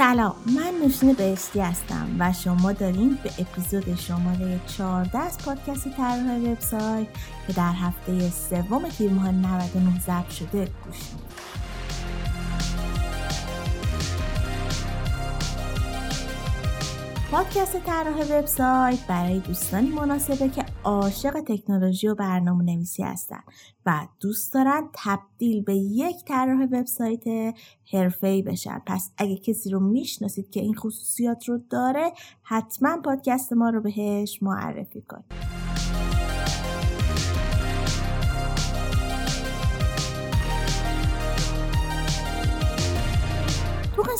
سلام من نوشین بهشتی هستم و شما دارین به اپیزود شماره 14 از پادکست طراح وبسایت که در هفته سوم تیر ماه 99 ضبط شده گوش می‌دید پادکست طراح وبسایت برای دوستانی مناسبه که عاشق تکنولوژی و برنامه نویسی هستن و دوست دارن تبدیل به یک طراح وبسایت حرفه‌ای بشن. پس اگه کسی رو می‌شناسید که این خصوصیات رو داره حتما پادکست ما رو بهش معرفی کنید.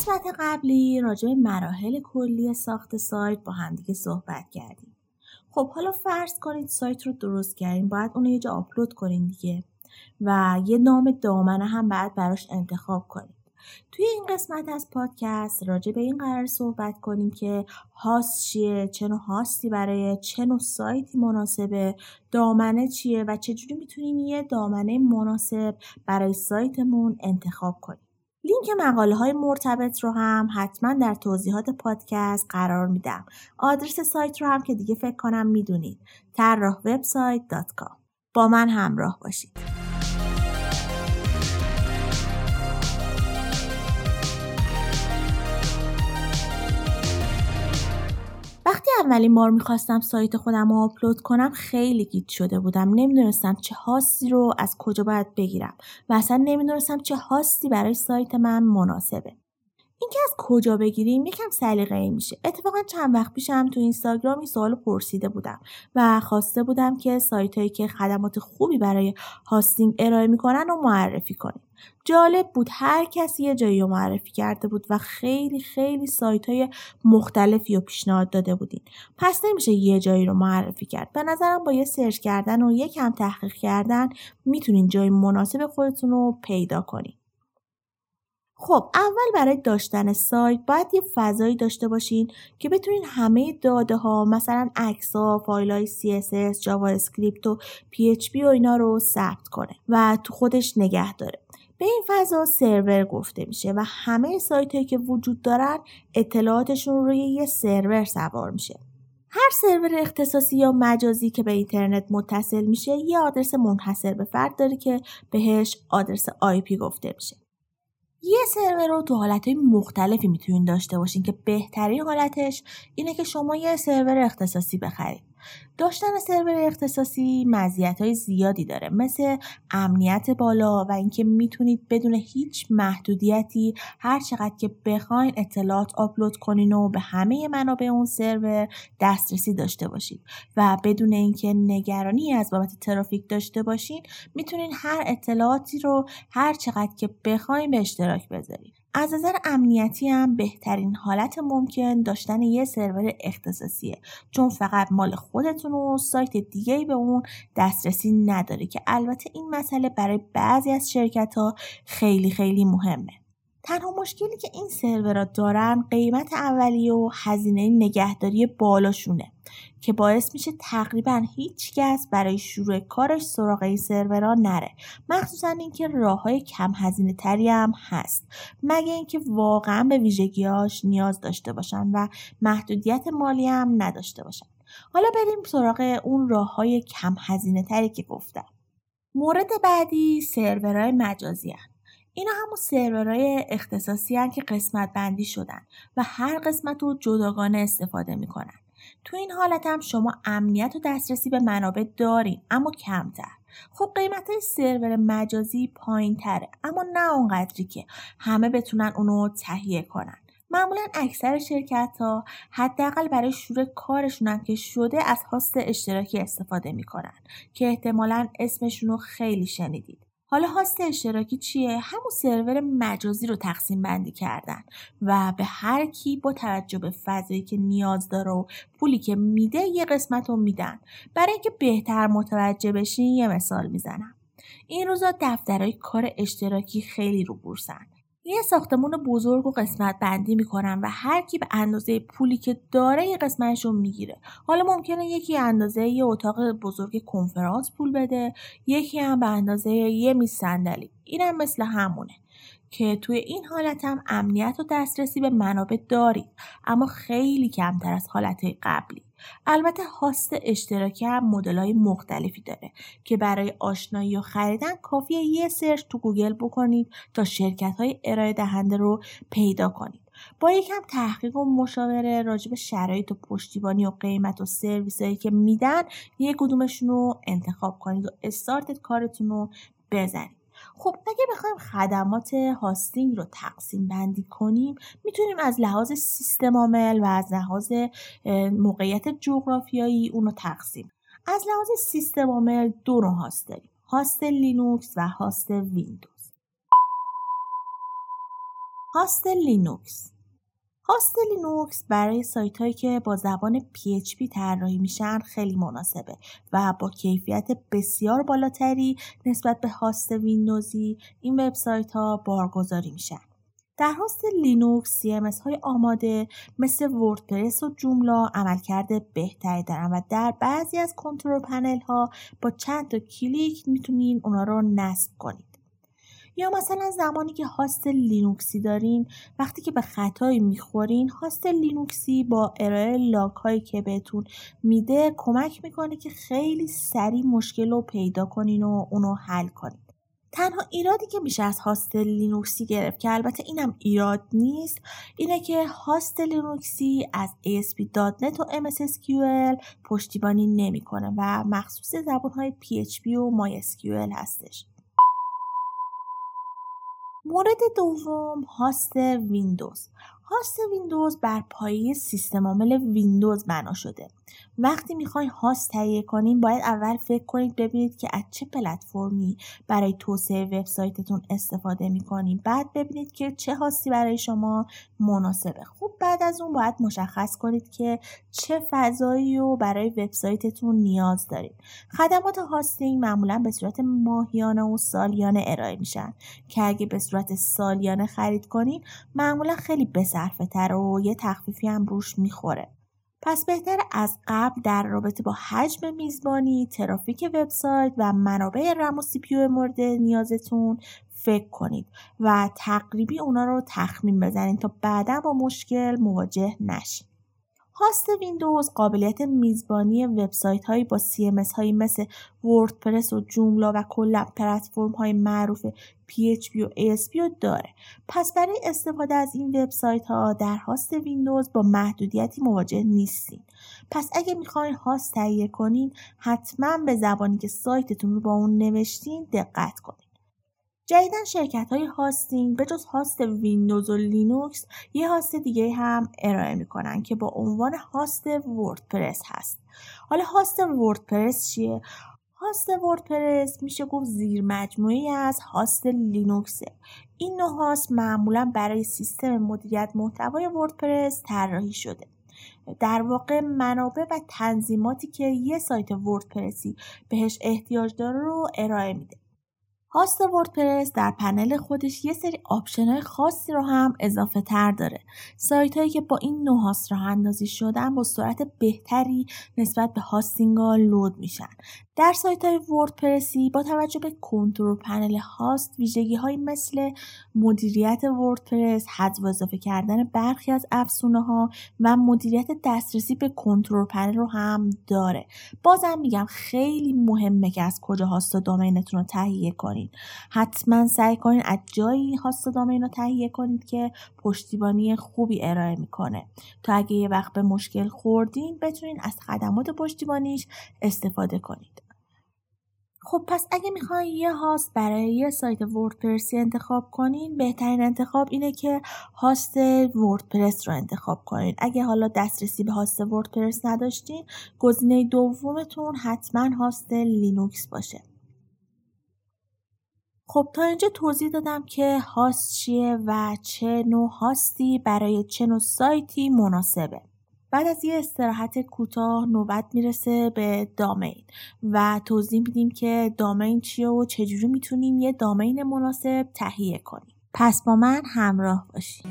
قسمت قبلی راجع به مراحل کلی ساخت سایت با همدیگه صحبت کردیم. خب حالا فرض کنید سایت رو درست کردین باید اون رو یه جا آپلود کنین دیگه و یه نام دامنه هم باید براش انتخاب کنید. توی این قسمت از پادکست راجع به این قرار صحبت کنیم که هاست چیه چه نوع هاستی برای چه نوع سایتی مناسبه دامنه چیه و چجوری می‌تونیم یه دامنه مناسب برای سایتمون انتخاب کنیم لینک مقاله های مرتبط رو هم حتما در توضیحات پادکست قرار میدم. آدرس سایت رو هم که دیگه فکر کنم می‌دونید. طراح با من همراه باشید. وقتی اولین بار می‌خواستم سایت خودم رو آپلود کنم خیلی گیت شده بودم. نمی‌دونستم چه هاستی رو از کجا باید بگیرم و اصلا نمی‌دونستم چه هاستی برای سایت من مناسبه. اینکه از کجا بگیریم یکم سلیقه ای میشه. اتفاقا چند وقت پیشم تو اینستاگرام این سوال پرسیده بودم و خواسته بودم که سایت هایی که خدمات خوبی برای hosting ارائه می‌کنن رو معرفی کنیم. جالب بود هر کسی یه جایی رو معرفی کرده بود و خیلی خیلی سایت های مختلفی رو پیشنهاد داده بودین. پس نمیشه یه جایی رو معرفی کرد. به نظرم با یه search کردن و یکم تحقیق کردن می‌تونین جای مناسب خودتون رو پیدا کنین. خب اول برای داشتن سایت باید یه فضایی داشته باشین که بتونین همه داده ها مثلا عکس ها فایل های CSS JavaScript و PHP و اینا رو ثبت کنه و تو خودش نگه داره. به این فضا سرور گفته میشه و همه سایت هایی که وجود دارن اطلاعاتشون روی یه سرور سوار میشه. هر سرور اختصاصی یا مجازی که به اینترنت متصل میشه یه آدرس منحصر به فرد داره که بهش آدرس IP گفته میشه. یه سرور رو تو حالتهای مختلفی می‌تونین داشته باشین که بهترین حالتش اینه که شما یه سرور اختصاصی بخرید داشتن سرور اختصاصی مزیت های زیادی داره مثل امنیت بالا و اینکه می‌تونید بدون هیچ محدودیتی هر چقدر که بخواین اطلاعات آپلود کنین و به همه منابع اون سرور دسترسی داشته باشید و بدون اینکه نگرانی از بابت ترافیک داشته باشین می‌تونین هر اطلاعاتی رو هر چقدر که بخواین به اشتراک بذارید از نظر امنیتی هم بهترین حالت ممکن داشتن یه سرور اختصاصیه. چون فقط مال خودتون و سایت دیگه به اون دسترسی نداره که البته این مسئله برای بعضی از شرکت ها خیلی خیلی مهمه. تنها مشکلی که این سرورها دارن قیمت اولیه و هزینه نگهداری بالاشونه که باعث میشه تقریبا هیچ کس برای شروع کارش سراغ این سرورها نره. مخصوصا اینکه راه های کم هزینه تری هم هست. مگه اینکه واقعا به ویژگیهاش نیاز داشته باشن و محدودیت مالی هم نداشته باشن. حالا بریم سراغ اون راه های کم هزینه تری که گفتم. مورد بعدی سرورهای مجازی هست. اینا همون سرورهای اختصاصی هن که قسمت بندی شدن و هر قسمت رو جداگانه استفاده می‌کنن. تو این حالت هم شما امنیت و دسترسی به منابع دارین اما کمتر. خب قیمت های سرور مجازی پایین تره اما نه اونقدری که همه بتونن اونو تهیه کنن. معمولا اکثر شرکت ها حداقل برای شروع کارشون هم که شده از هاست اشتراکی استفاده می‌کنن که احتمالا اسمشون رو خیلی شنیدید. حالا هاست اشتراکی چیه؟ همون سرور مجازی رو تقسیم بندی کردن و به هر کی با توجه به فضایی که نیاز داره و پولی که میده یه قسمت رو میدن. برای اینکه بهتر متوجه بشین یه مثال می‌زنم. این روزا دفترهای کار اشتراکی خیلی رو بورسن. یه ساختمون بزرگ و قسمت بندی می‌کنن و هر کی به اندازه پولی که داره یه قسمتش رو می‌گیره. حالا ممکنه یکی اندازه یه اتاق بزرگ کنفرانس پول بده یکی هم به اندازه یه میز صندلی. اینم مثل همونه که توی این حالت هم امنیت و دسترسی به منابع دارید اما خیلی کمتر از حالت قبلی. البته هاست اشتراکی هم مدل های مختلفی داره که برای آشنایی و خریدن کافیه یه search تو گوگل بکنید تا شرکت های ارائه دهنده رو پیدا کنید. با یکم تحقیق و مشاوره راجع به شرایط و پشتیبانی و قیمت و سرویس هایی که میدن یک کدومشون رو انتخاب کنید و استارت کارتون رو بزنید. خب اگه بخوایم خدمات hosting رو تقسیم بندی کنیم می‌تونیم از لحاظ سیستم عامل و از لحاظ موقعیت جغرافیایی اون رو تقسیم. از لحاظ سیستم عامل دو نوع هاست داریم. هاست لینوکس و هاست ویندوز. هاست لینوکس. هاست لینوکس برای سایت هایی که با زبان PHP طراحی میشن خیلی مناسبه و با کیفیت بسیار بالاتری نسبت به هاست ویندوزی این وبسایت ها بارگذاری میشن. در هاست لینوکس CMS های آماده مثل وردپرس و جوملا عملکرد بهتری دارن و در بعضی از کنترل پنل ها با چند تا کلیک می‌تونین اونا رو نصب کنید. یا مثلا زمانی که هاست لینوکسی دارین وقتی که به خطایی می‌خورین هاست لینوکسی با ارائه log هایی که بهتون میده کمک می‌کنه که خیلی سریع مشکل رو پیدا کنین و اونو حل کنین. تنها ایرادی که میشه از هاست لینوکسی گرفت که البته اینم ایراد نیست اینه که هاست لینوکسی از ASP.NET و MSSQL پشتیبانی نمی‌کنه و مخصوص زبان های PHP و MySQL هستش. مورد دوم هاست ویندوز. هاست ویندوز بر پایه سیستم عامل ویندوز بنا شده. وقتی می‌خواین هاست تهیه کنین باید اول فکر کنید ببینید که از چه پلتفرمی برای توسعه وبسایتتون استفاده می‌کنید بعد ببینید که چه هاستی برای شما مناسبه. خوب بعد از اون باید مشخص کنید که چه فضایی رو برای وبسایتتون نیاز دارید خدمات hosting معمولا به صورت ماهیانه و سالیانه ارائه میشن. که اگه به صورت سالیانه خرید کنید معمولا خیلی بصرفه تر و یه تخفیفی هم روش می‌خوره. پس بهتر از قبل در رابطه با حجم میزبانی، ترافیک وبسایت و منابع رم و سی مورد نیازتون فکر کنید و تقریبی اونا رو تخمین بزنید تا بعدا با مشکل مواجه نشید. هاست ویندوز قابلیت میزبانی وبسایت هایی با CMS هایی مثل وردپرس و جوملا و کلا پلتفرم های معروف PHP و ASP رو داره. پس برای استفاده از این وبسایت ها در هاست ویندوز با محدودیتی مواجه نیستین. پس اگه می‌خواین هاست تهیه کنین حتما به زبانی که سایتتون رو با اون نوشتین دقت کنین. جدیدا شرکت های hosting به جز هاست ویندوز و لینوکس یه هاست دیگه هم ارائه می‌کنن که با عنوان هاست وردپرس هست. حالا هاست وردپرس چیه؟ هاست وردپرس میشه گفت زیر مجموعه‌ای از هاست لینوکسه این نوع هاست معمولا برای سیستم مدیریت محتوای وردپرس طراحی شده. در واقع منابع و تنظیماتی که یه سایت وردپرسی بهش احتیاج داره رو ارائه میده. هاست وردپرس در پنل خودش یه سری option های خاصی رو هم اضافه تر داره. سایت هایی که با این نوع هاست راه اندازی شدن با سرعت بهتری نسبت به hosting ها load میشن. در سایت های وردپرسی با توجه به کنترل پنل هاست ویژگی های مثل مدیریت وردپرس حذف و اضافه کردن برخی از افزونه ها و مدیریت دسترسی به کنترل پنل رو هم داره. بازم میگم خیلی مهمه که از کجا هاست domainتون رو تهیه کنید حتما سعی کنید از جایی هاست domain رو تهیه کنید که پشتیبانی خوبی ارائه می‌کنه. تا اگه یه وقت به مشکل خوردین بتونید از خدمات پشتیبانیش استفاده کنید. خب پس اگه می‌خواین یه هاست برای یه سایت وردپرسی انتخاب کنین بهترین انتخاب اینه که هاست وردپرس رو انتخاب کنین. اگه حالا دسترسی به هاست وردپرس نداشتین گزینه دومتون حتما هاست لینوکس باشه. خب تا اینجا توضیح دادم که هاست چیه و چه نوع هاستی برای چه نوع سایتی مناسبه. بعد از یه استراحت کوتاه نوبت می‌رسه به دامین و توضیح میدیم که دامین چیه و چجوری می‌تونیم یه دامین مناسب تهیه کنیم. پس با من همراه باشید.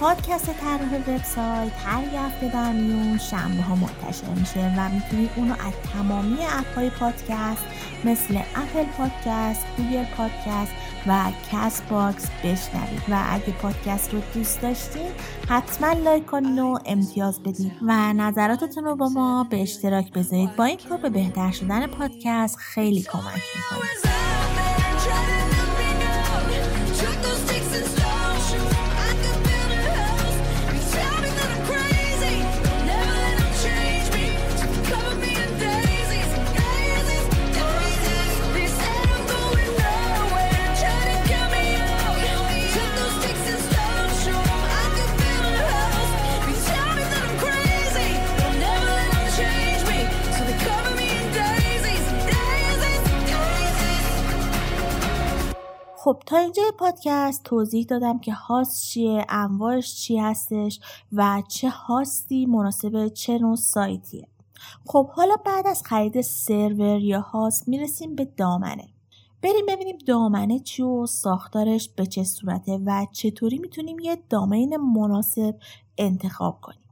پادکست طراح وبسایت هر هفته در میون شنبه ها منتشر میشه و می‌تونید اونو از تمامی اپ های پادکست مثل Apple Podcast، Google Podcast و Castbox بشنوید و اگه پادکست رو دوست داشتین حتما like کنین و امتیاز بدید و نظراتتون رو با ما به اشتراک بذارید. با این کار به بهتر شدن پادکست خیلی کمک می‌کنید خب تا اینجا پادکست توضیح دادم که هاست چیه انواعش چی هستش و چه هاستی مناسب چه نوع سایتیه. خب حالا بعد از خرید سرور یا هاست می‌رسیم به دامنه. بریم ببینیم دامنه چی و ساختارش به چه صورته و چطوری می‌تونیم یه دامین مناسب انتخاب کنیم.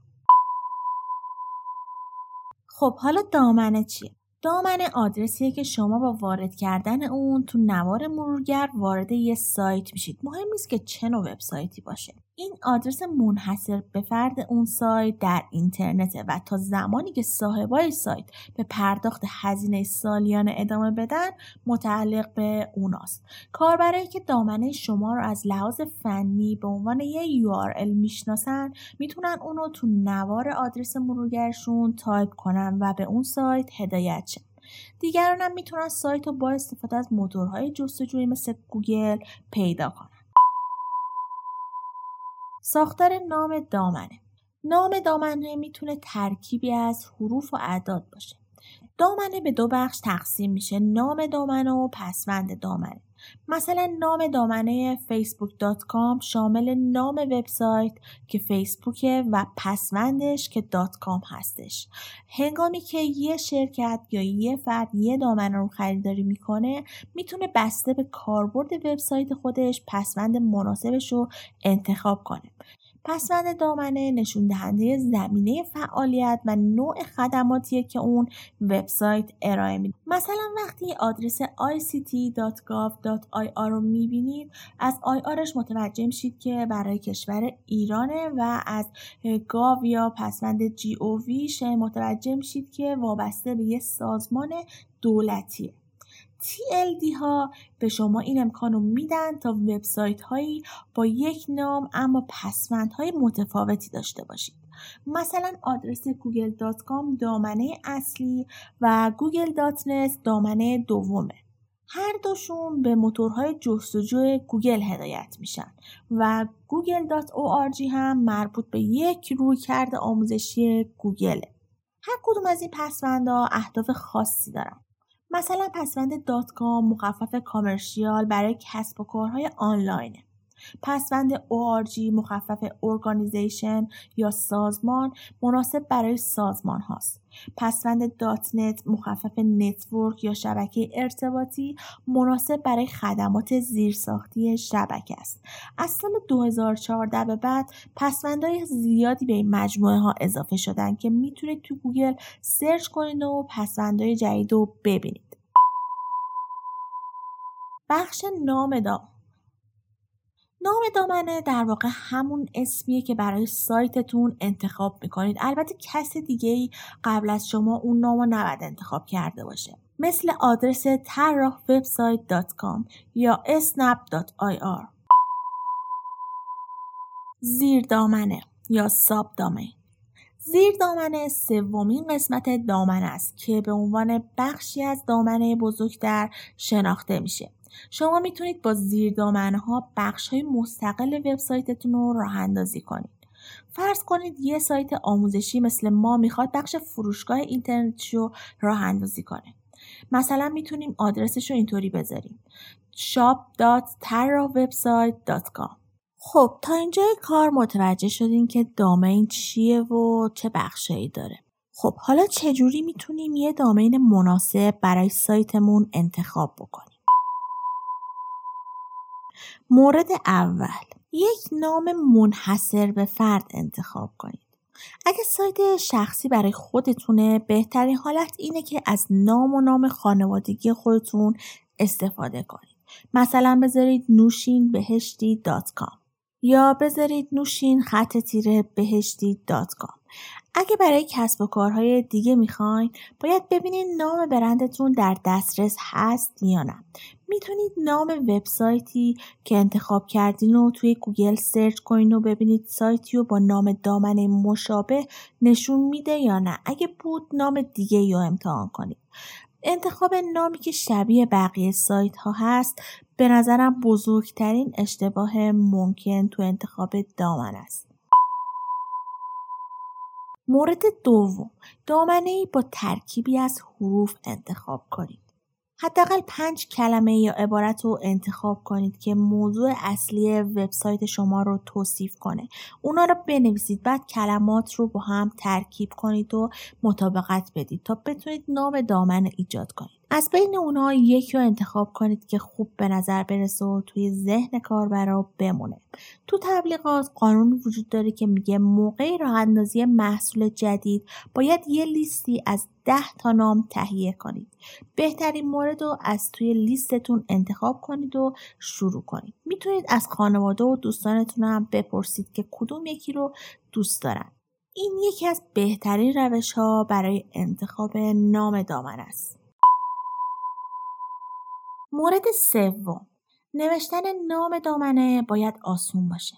خب حالا دامنه چیه؟ دامنه آدرسیه که شما با وارد کردن اون تو نوار مرورگر وارد یه سایت میشید. مهم نیست که چه نوع وبسایتی باشه. این آدرس منحصر به فرد اون سایت در اینترنته و تا زمانی که صاحبای سایت به پرداخت هزینه سالیانه ادامه بدن متعلق به اوناست. کاربرایی که دامنه شما رو از لحاظ فنی به عنوان یه URL می‌شناسن می‌تونن اونو تو نوار آدرس مرورگرشون تایپ کنن و به اون سایت هدایت شن دیگران هم می‌تونن سایت رو با استفاده از موتورهای جستجویی مثل گوگل پیدا کنن. ساختار نام دامنه. نام دامنه می‌تونه ترکیبی از حروف و اعداد باشه. دامنه به دو بخش تقسیم میشه. نام دامنه و پسوند دامنه. مثلا نام دامنه facebook.com شامل نام وبسایت که فیسبوکه و پسوندش که dot com هستش. هنگامی که یه شرکت یا یه فرد یه دامنه رو خریداری می‌کنه می‌تونه بسته به کاربرد وبسایت خودش پسوند مناسبش رو انتخاب کنه. پسوند دامنه نشون دهنده زمینه فعالیت و نوع خدماتیه که اون وبسایت ارائه میده. مثلا وقتی آدرس ict.gov.ir رو می‌بینید از IRش متوجه میشید که برای کشور ایرانه و از گاو یا پسوند GOV متوجه میشید که وابسته به یه سازمان دولتیه. TLD ها به شما این امکان رو میدن تا وبسایت هایی با یک نام اما های متفاوتی داشته باشید. مثلا آدرس google.com دامنه اصلی و google.net دامنه دومه. هر دوشون به موتورهای جستجوی گوگل هدایت میشن و google.org هم مربوط به یک رویکرد آموزشی گوگله. هر کدوم از این پسوندها اهداف خاصی دارن. مثلا پسوند .com مخفف commercial برای کسب و کارهای آنلاینه. پسوند ORG مخفف organization یا سازمان مناسب برای سازمان هاست. پسوند .net مخفف network یا شبکه ارتباطی مناسب برای خدمات زیرساختی شبکه است. از سال 2014 به بعد پسوندهای زیادی به این مجموعه ها اضافه شدن که می‌تونید تو گوگل سرچ کنید و پسوندهای جدید رو ببینید. بخش نام دام نام دامنه در واقع همون اسمیه که برای سایتتون انتخاب می‌کنید. البته کس دیگه ای قبل از شما اون نام رو نباید انتخاب کرده باشه. مثل آدرس طراح یا snap.ir زیر دامنه یا ساب دامنه زیر دامنه سومین قسمت دامنه است که به عنوان بخشی از دامنه بزرگتر شناخته میشه. شما می‌تونید با زیر ها بخش های مستقل وبسایتتون رو راه اندازی کنید. فرض کنید یه سایت آموزشی مثل ما می‌خواد بخش فروشگاه اینترنتی رو راه اندازی کنه. مثلا می‌تونیم آدرسش رو اینطوری بذاریم shop.terrawebsite.com خب تا اینجای کار متوجه شدیم که دامین چیه و چه بخشایی داره. خب حالا چجوری می‌تونیم یه دامین مناسب برای سایتمون انتخاب بکنیم؟ مورد اول یک نام منحصر به فرد انتخاب کنید. اگه سایت شخصی برای خودتونه بهترین حالت اینه که از نام و نام خانوادگی خودتون استفاده کنید. مثلا بذارید نوشین بهشتی dot com یا بذارید نوشین خط تیره بهشتی dot com. اگه برای کسب و کارهای دیگه می‌خواین باید ببینید نام برندتون در دسترس هست یا نه می‌تونید نام وبسایتی که انتخاب کردین رو توی گوگل سرچ کنین و ببینید سایتی رو با نام دامنه مشابه نشون میده یا نه اگه بود نام دیگه رو امتحان کنید انتخاب نامی که شبیه بقیه سایت ها هست به نظرم بزرگترین اشتباه ممکن تو انتخاب دامن است. مورد دوم دامنه ای با ترکیبی از حروف انتخاب کنید. حداقل پنج کلمه یا عبارت رو انتخاب کنید که موضوع اصلی وبسایت شما رو توصیف کنه. اونا رو بنویسید بعد کلمات رو با هم ترکیب کنید و مطابقت بدید تا بتونید نام دامن ایجاد کنید. از بین اونها یکی رو انتخاب کنید که خوب به نظر برسه و توی ذهن کاربرا بمونه. تو تبلیغات قانون وجود داره که میگه موقع راه اندازی محصول جدید باید یه لیستی از ده تا نام تهیه کنید. بهترین مورد رو از توی لیستتون انتخاب کنید و شروع کنید. می‌تونید از خانواده و دوستانتون هم بپرسید که کدوم یکی رو دوست دارن. این یکی از بهترین روش ها برای انتخاب نام دامن است. مورد سوم. نوشتن نام دامنه باید آسون باشه.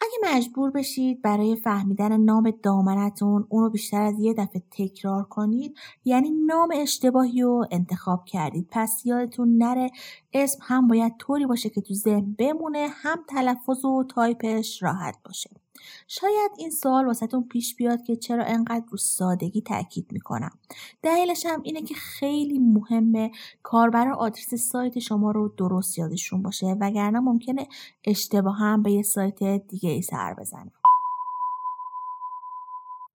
اگه مجبور بشید برای فهمیدن نام دامنتون اون رو بیشتر از یه دفعه تکرار کنید یعنی نام اشتباهی رو انتخاب کردید. پس یادتون نره اسم هم باید طوری باشه که تو ذهن بمونه هم تلفظ و تایپش راحت باشه. شاید این سوال واسهتون پیش بیاد که چرا انقدر رو سادگی تاکید می‌کنم دلیلش هم اینه که خیلی مهمه کاربر آدرس سایت شما رو درست یادشون باشه وگرنه ممکنه اشتباه هم به یه سایت دیگه ای سر بزنه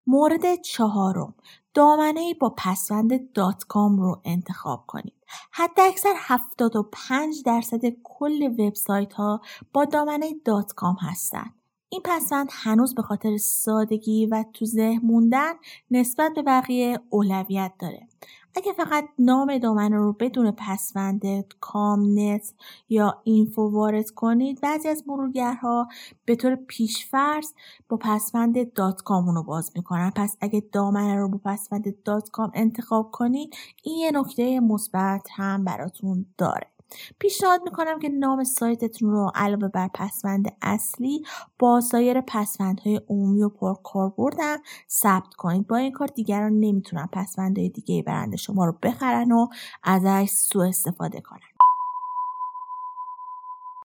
مورد چهارم دامنه با پسوند دات کام رو انتخاب کنید. حتی اکثر 75 درصد کل وبسایت ها با دامنه dot com هستند. این پسوند هنوز به خاطر سادگی و تو ذهن موندن نسبت به بقیه اولویت داره. اگه فقط نام دامنه رو بدون پسوند com net یا info وارد کنید بعضی از مرورگرها به طور پیشفرض با پسوند dot com رو باز می‌کنن پس اگه دامنه رو با پسوند dot com انتخاب کنید این یه نکته مثبت هم براتون داره پیشنهاد می‌کنم که نام سایتتون رو علاوه بر پسوند اصلی با سایر پسوندهای عمومی و پرکاربردم ثبت کنید. با این کار دیگران نمی‌تونن پسوندهای دیگه برند شما رو بخرن و ازش سوء استفاده کنن.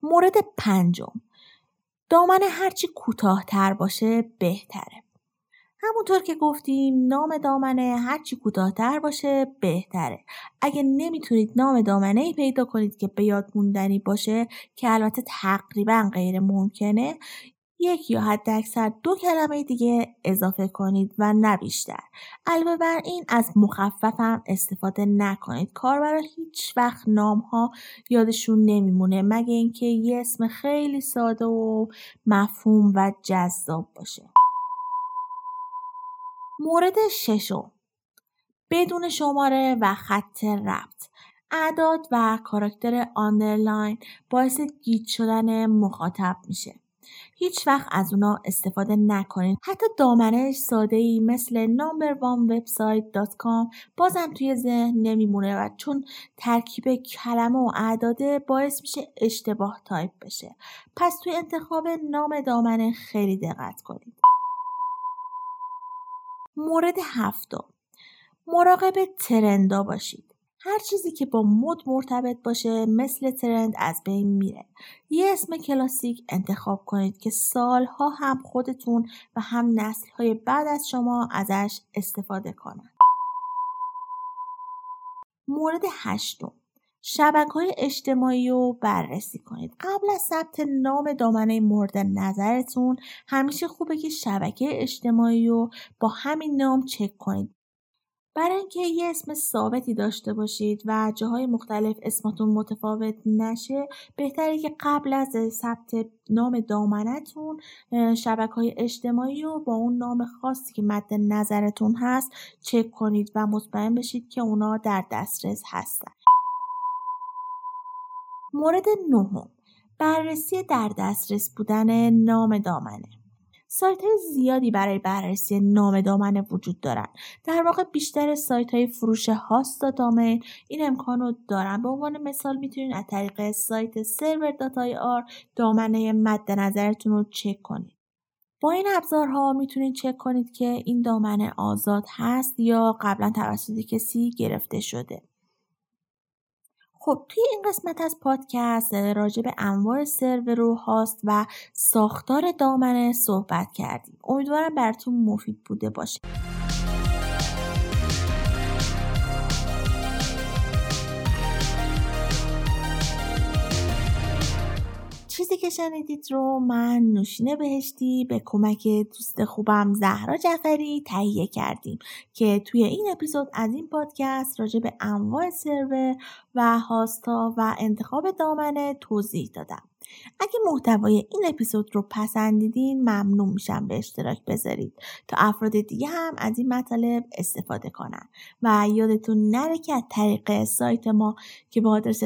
مورد پنجم. دامن هرچی کوتاهتر باشه بهتره. همونطور که گفتیم نام دامنه هرچی کوتاهتر باشه بهتره. اگه نمی‌تونید نام دامنه ای پیدا کنید که به یاد موندنی باشه که البته تقریبا غیر ممکنه یک یا حد اکثر دو کلمه دیگه اضافه کنید و نه بیشتر. علاوه بر این از مخفف هم استفاده نکنید. کاربرا هیچ وقت نام ها یادشون نمیمونه مگه اینکه یه اسم خیلی ساده و مفهوم و جذاب باشه. مورد ششم. بدون شماره و خط ربط. اعداد و کاراکتر underline باعث گیج شدن مخاطب میشه. هیچ وقت از اونا استفاده نکنید. حتی دامنه ساده ای مثل number1website.com بازم توی ذهن نمیمونه و چون ترکیب کلمه و اعداده باعث میشه اشتباه تایپ بشه. پس توی انتخاب نام دامنه خیلی دقت کنید. مورد هفتم مراقب ترندا باشید هر چیزی که با مد مرتبط باشه مثل ترند از بین میره. یه اسم کلاسیک انتخاب کنید که سالها هم خودتون و هم نسلهای بعد از شما ازش استفاده کنن. مورد هشتم شبکه های اجتماعی رو بررسی کنید. قبل از ثبت نام دامنه مورد نظرتون همیشه خوبه که شبکه اجتماعی رو با همین نام چک کنید. برای اینکه یه اسم ثابتی داشته باشید و جاهای مختلف اسمتون متفاوت نشه بهتره که قبل از ثبت نام دامنتون شبکه های اجتماعی رو با اون نام خاصی که مد نظرتون هست چک کنید و مطمئن بشید که اونا در دسترس هستن. مورد نهم. بررسی در دسترس بودن نام دامنه. سایت های زیادی برای بررسی نام دامنه وجود دارن. در واقع بیشتر سایت های فروش هاست دامین این امکان رو دارن. به عنوان مثال می‌تونید از طریق سایت سرور داتای آر دامنه مد نظرتون رو چک کنید با این ابزارها می‌تونید چک کنید که این دامنه آزاد هست یا قبلا توسط کسی گرفته شده. خب توی این قسمت از پادکست راجع به انواع سرور هاست و ساختار دامنه صحبت کردیم. امیدوارم براتون مفید بوده باشه. که شنیدید رو. من نوشینه بهشتی به کمک دوست خوبم زهرا جعفری تهیه کردیم که توی این اپیزود از این پادکست راجع به انواع سرور و هاستا و انتخاب دامنه توضیح دادم. اگه محتوای این اپیزود رو پسندیدین ممنون میشم به اشتراک بذارید تا افراد دیگه هم از این مطالب استفاده کنن. و یادتون نره که از طریق سایت ما که با آدرس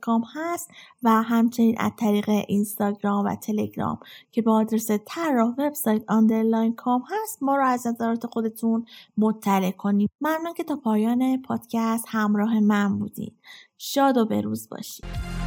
کام هست و همچنین از طریق اینستاگرام و تلگرام که با آدرس طراح وبسایت آندرلاین هست ما رو از نظرات خودتون مطلع کنید. ممنون که تا پایان پادکست همراه من بودین. شاد و بروز باشید.